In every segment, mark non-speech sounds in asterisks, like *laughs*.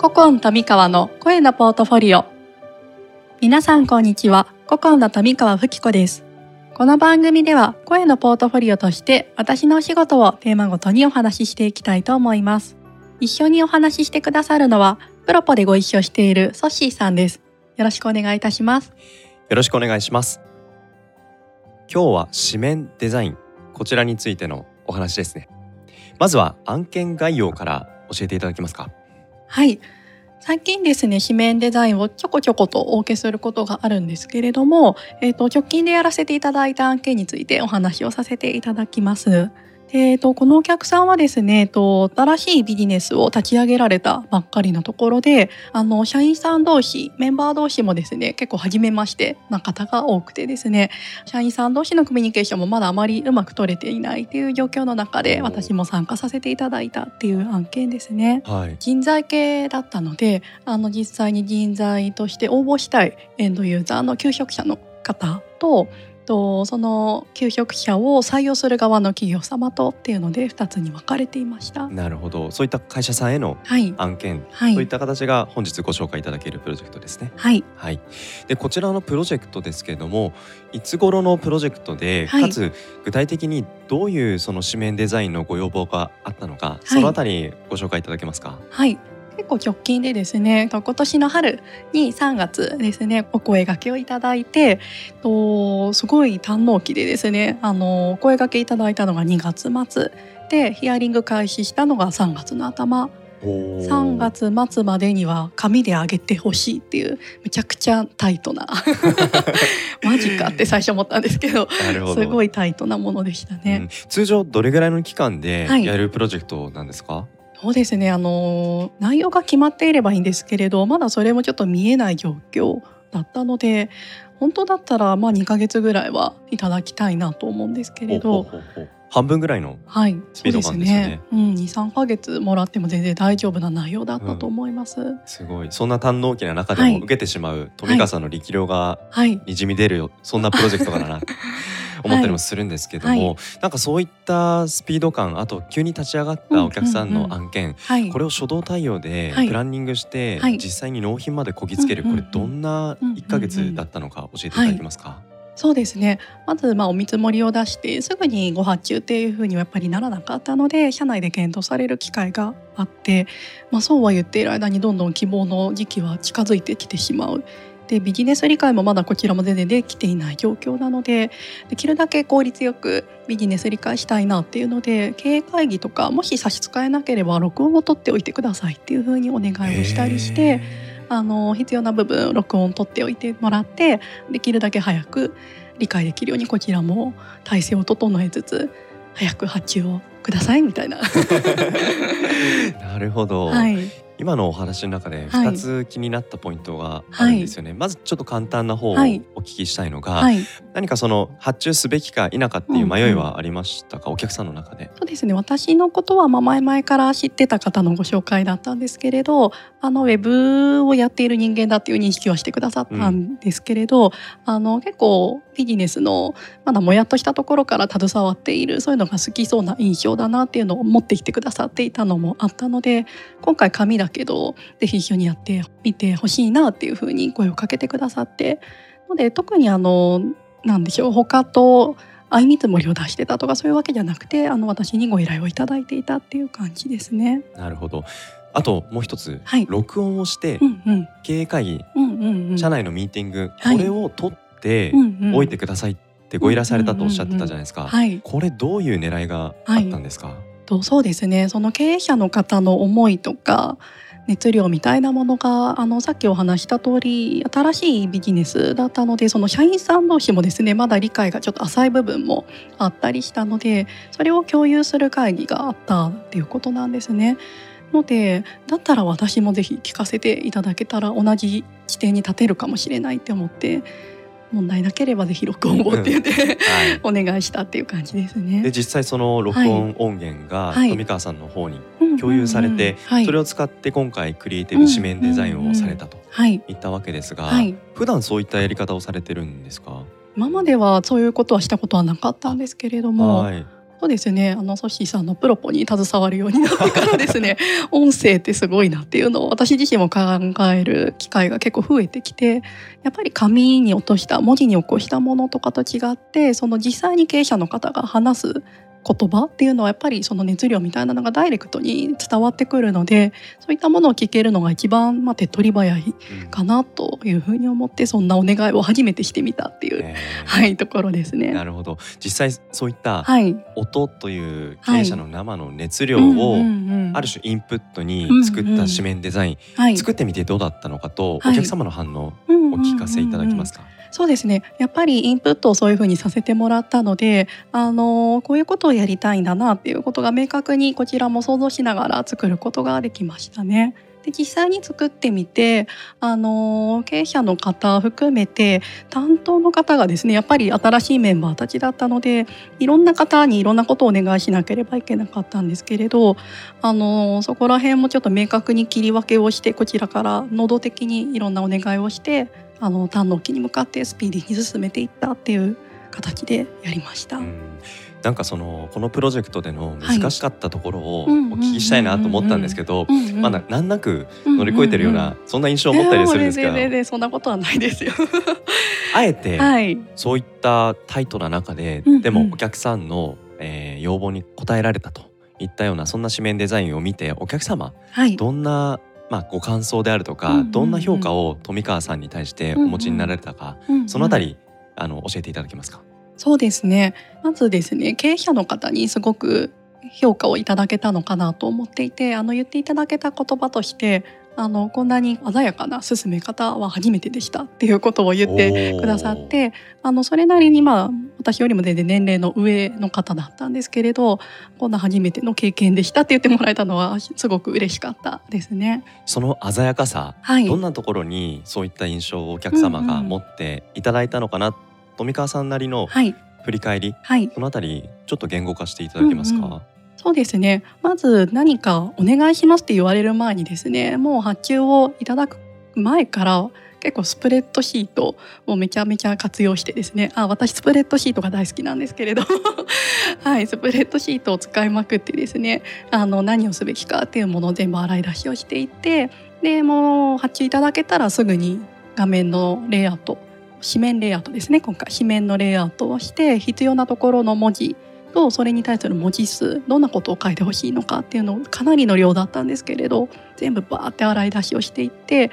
古今富川の声のポートフォリオ。皆さんこんにちは。古今の富川吹子です。この番組では声のポートフォリオとして私のお仕事をテーマごとにお話ししていきたいと思います。一緒にお話ししてくださるのはプロポでご一緒しているソッシーさんです。よろしくお願いいたします。よろしくお願いします。今日は紙面デザイン。こちらについてのお話ですね。まずは案件概要から教えていただけますか？はい最近ですね、紙面デザインをちょこちょことお受けすることがあるんですけれども、えっ、ー、と、直近でやらせていただいた案件についてお話をさせていただきます。えーと、このお客さんはですね、えーと、新しいビジネスを立ち上げられたばっかりのところであの社員さん同士メンバー同士もですね結構初めましてな方が多くてですね社員さん同士のコミュニケーションもまだあまりうまく取れていないっていう状況の中で私も参加させていただいたっていう案件ですね。はい、人材系だったのであの実際に人材として応募したいエンドユーザーの求職者の方ととその求職者を採用する側の企業様とっていうので2つに分かれていました。なるほど。そういった会社さんへの案件、はい、そういった形が本日ご紹介いただけるプロジェクトですね。はい、はい、でこちらのプロジェクトですけれどもいつ頃のプロジェクトで、はい、かつ具体的にどういうその紙面デザインのご要望があったのか、そのあたりご紹介いただけますか？はい結構直近でですね今年の春に3月ですねお声がけをいただいてとすごい堪能期でですねあのお声がけいただいたのが2月末でヒアリング開始したのが3月の頭。3月末までには紙で上げてほしいっていうめちゃくちゃタイトな *laughs* マジかって最初思ったんですけどすごいタイトなものでしたね、うん、通常どれぐらいの期間でやるプロジェクトなんですか、はいそうですね。あの内容が決まっていればいいんですけれどまだそれもちょっと見えない状況だったので本当だったらまあ2ヶ月ぐらいはいただきたいなと思うんですけれど。半分ぐらいのスピード感ですね。はい、ね。うん、二三ヶ月もらっても全然大丈夫な内容だったと思います。うん、すごい、そんな堪能期な中でも受けてしまう富川さんの力量がにじみ出るよ、はい、そんなプロジェクトかな *laughs* 思ったりもするんですけども、はい。はい、なんかそういったスピード感あと急に立ち上がったお客さんの案件、これを初動対応でプランニングして、実際に納品までこぎつける、これどんな1か月だったのか教えていただけますか、そうですね。まずまあお見積もりを出してすぐにご発注っていうふうにはやっぱりならなかったので社内で検討される機会があって、まあ、そうは言っている間にどんどん希望の時期は近づいてきてしまうでビジネス理解もまだこちらも全然できていない状況なのでできるだけ効率よくビジネス理解したいなっていうので経営会議とかもし差し支えなければ録音を取っておいてくださいっていうふうにお願いをしたりして。あの必要な部分録音を取っておいてもらってできるだけ早く理解できるようにこちらも体制を整えつつ早く発注をくださいみたいな。*laughs* *laughs* なるほど、はい、今のお話の中で2つ気になったポイントがあるんですよね、はい、まずちょっと簡単な方をお聞きしたいのが、はい、何かその発注すべきか否かっていう迷いはありましたか、うんうん、お客さんの中で。そうですね。私のことはまあ前々から知ってた方のご紹介だったんですけれどあのウェブをやっている人間だっていう認識はしてくださったんですけれど、うん、あの結構ビジネスのまだもやっとしたところから携わっているそういうのが好きそうな印象だなっていうのを持ってきてくださっていたのもあったので今回紙だけどぜひ一緒にやってみてほしいなっていうふうに声をかけてくださって。ので特にあのなんでしょう他と相見積もりを出してたとかそういうわけじゃなくてあの私にご依頼をいただいていたっていう感じですね。なるほど。あともう一つ、はい、録音をして、うんうん、経営会議、うんうんうん、社内のミーティング、はい、これを取っておいてくださいってご依頼されたとおっしゃってたじゃないですか、これどういう狙いがあったんですか、とそうですね。その経営者の方の思いとか熱量みたいなものがあのさっきお話した通り新しいビジネスだったのでその社員さん同士もですねまだ理解がちょっと浅い部分もあったりしたのでそれを共有する会議があったっていうことなんですね。のでだったら私もぜひ聞かせていただけたら同じ地点に立てるかもしれないって思って問題なければぜひ録音をって言って、はい、お願いしたっていう感じですね。で実際その録音音源が富川さんの方に共有されて、それを使って今回クリエイティブ紙面デザインをされたとい。ったわけですが、はい、普段そういったやり方をされてるんですか？今まではそういうことはしたことはなかったんですけれども、はい、そうですね。あのソッシーさんのプロポに携わるようになってからですね。*laughs* 音声ってすごいなっていうのを私自身も考える機会が結構増えてきてやっぱり紙に落とした文字に起こしたものとかと違ってその実際に経営者の方が話す言葉っていうのはやっぱりその熱量みたいなのがダイレクトに伝わってくるのでそういったものを聞けるのが一番、まあ、手っ取り早いかなというふうに思ってそんなお願いを初めてしてみたっていう、えー、はい、ところですね。なるほど。実際そういった音という経営者の生の熱量をある種インプットに作った紙面デザイン、作ってみてどうだったのかとお客様の反応お聞かせいただけますか？そうですねやっぱりインプットをそういうふうにさせてもらったのであのこういうことをやりたいんだなっていうことが明確にこちらも想像しながら作ることができましたね。で実際に作ってみてあの経営者の方含めて担当の方がですねやっぱり新しいメンバーたちだったのでいろんな方にいろんなことをお願いしなければいけなかったんですけれどあのそこら辺もちょっと明確に切り分けをしてこちらから能動的にいろんなお願いをしてあの胆の期に向かってスピーディーに進めていったっていう形でやりました。うん。なんかそのこのプロジェクトでの難しかったところをお聞きしたいなと思ったんですけど、まだ難なく乗り越えてるようなそんな印象を持ったりするんですけど、全然そんなことはないですよ。*laughs* あえてそういったタイトな中で、でもお客さんの、えー、要望に応えられたといったようなそんな紙面デザインを見てお客様、どんなまあ、ご感想であるとか、うんうんうん、どんな評価を富川さんに対してお持ちになられたか、うんうん、そのあたりあの教えていただけますか？そうですね。まずですね経営者の方にすごく評価をいただけたのかなと思っていてあの言っていただけた言葉としてあのこんなに鮮やかな進め方は初めてでしたっていうことを言ってくださってあのそれなりにまあ私よりも全然年齢の上の方だったんですけれどこんな初めての経験でしたって言ってもらえたのはすごく嬉しかったですね。その鮮やかさ、はい、どんなところにそういった印象をお客様が持っていただいたのかな、うんうん、富川さんなりの振り返り、はい、そのあたりちょっと言語化していただけますか？うんうんそうですね。まず何かお願いしますって言われる前にですねもう発注をいただく前から結構スプレッドシートをめちゃめちゃ活用してですねあ私スプレッドシートが大好きなんですけれど *laughs* はいスプレッドシートを使いまくってですねあの何をすべきかっていうものを全部洗い出しをしていてでもう発注いただけたらすぐに画面のレイアウト紙面レイアウトですね今回。紙面のレイアウトをして必要なところの文字とそれに対する文字数どんなことを書いてほしいのかっていうのをかなりの量だったんですけれど全部バーって洗い出しをしていって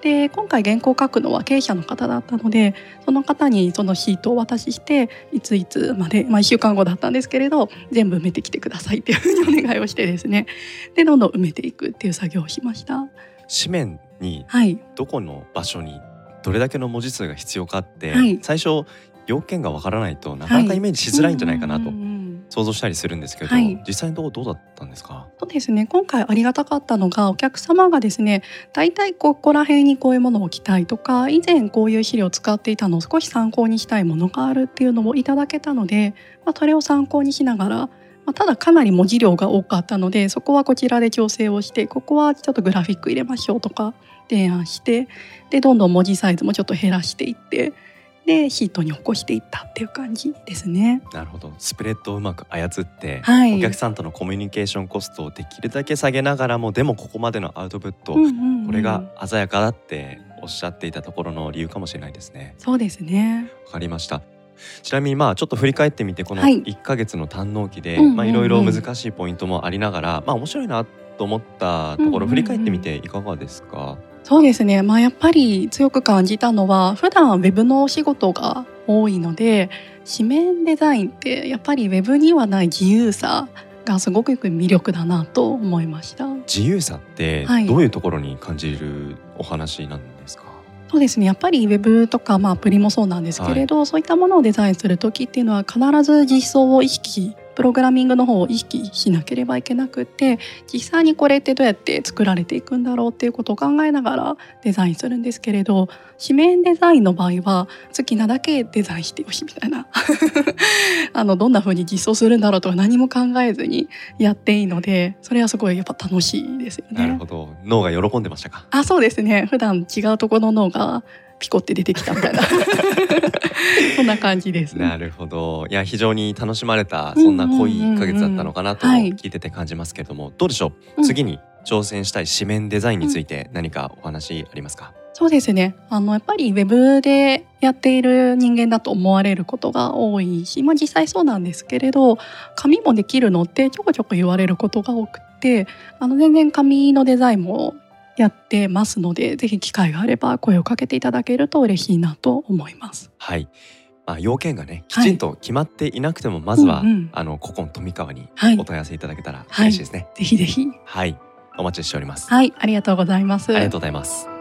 で今回原稿を書くのは経営者の方だったのでその方にそのシートをお渡ししていついつまで、まあ、1週間後だったんですけれど全部埋めてきてくださいっていうふうにお願いをしてですね。でどんどん埋めていくっていう作業をしました。紙面にどこの場所にどれだけの文字数が必要かって、はい、最初要件がわからないとなかなかイメージしづらいんじゃないかなと想像したりするんですけど、はい、実際どうどうだったんですか？そうですね。今回ありがたかったのがお客様がですね大体ここら辺にこういうものを置きたいとか以前こういう資料を使っていたのを少し参考にしたいものがあるっていうのをいただけたので、まあ、それを参考にしながらまあ、ただかなり文字量が多かったのでそこはこちらで調整をしてここはちょっとグラフィック入れましょうとか提案してでどんどん文字サイズもちょっと減らしていってでシートに起こしていったっていう感じですね。なるほど。スプレッドをうまく操って、はい、お客さんとのコミュニケーションコストをできるだけ下げながらもでもここまでのアウトプット、うんうんうん、これが鮮やかだっておっしゃっていたところの理由かもしれないですね。そうですね。わかりました。ちなみにまあちょっと振り返ってみてこの1か月の堪能期で、いろいろ難しいポイントもありながら、まあ面白いなと思ったところ、振り返ってみていかがですか？そうですね、まあ、やっぱり強く感じたのは普段ウェブのお仕事が多いので紙面デザインってやっぱりウェブにはない自由さがすごく魅力だなと思いました。自由さってどういうところに感じるお話なんですか、はい、そうですね。やっぱりウェブとか、まあ、アプリもそうなんですけれど、はい、そういったものをデザインする時っていうのは必ず実装を意識プログラミングの方を意識しなければいけなくって実際にこれってどうやって作られていくんだろうっていうことを考えながらデザインするんですけれど紙面デザインの場合は好きなだけデザインしてよしみたいな。*laughs* あのどんな風に実装するんだろうとか何も考えずにやっていいのでそれはすごいやっぱ楽しいですよね。なるほど。脳が喜んでましたか？あそうですね。普段違うところの脳がピコって出てきたみたいな *laughs* *laughs* そんな感じです。なるほど。いや非常に楽しまれたそんな濃い1ヶ月だったのかなと聞いてて感じますけれども、どうでしょう、次に挑戦したい紙面デザインについて何かお話ありますか、そうですね。あのやっぱりウェブでやっている人間だと思われることが多いし、まあ、実際そうなんですけれど紙もできるのってちょこちょこ言われることが多くてあの全然紙のデザインもやってますのでぜひ機会があれば声をかけていただけると嬉しいなと思います。はいまあ、要件がねきちんと決まっていなくても、はい、まずは、うんうん、あの古今富川にお問い合わせいただけたら嬉しいですね。はい、ぜひぜひ。はい、お待ちしております。はい、ありがとうございます。ありがとうございます。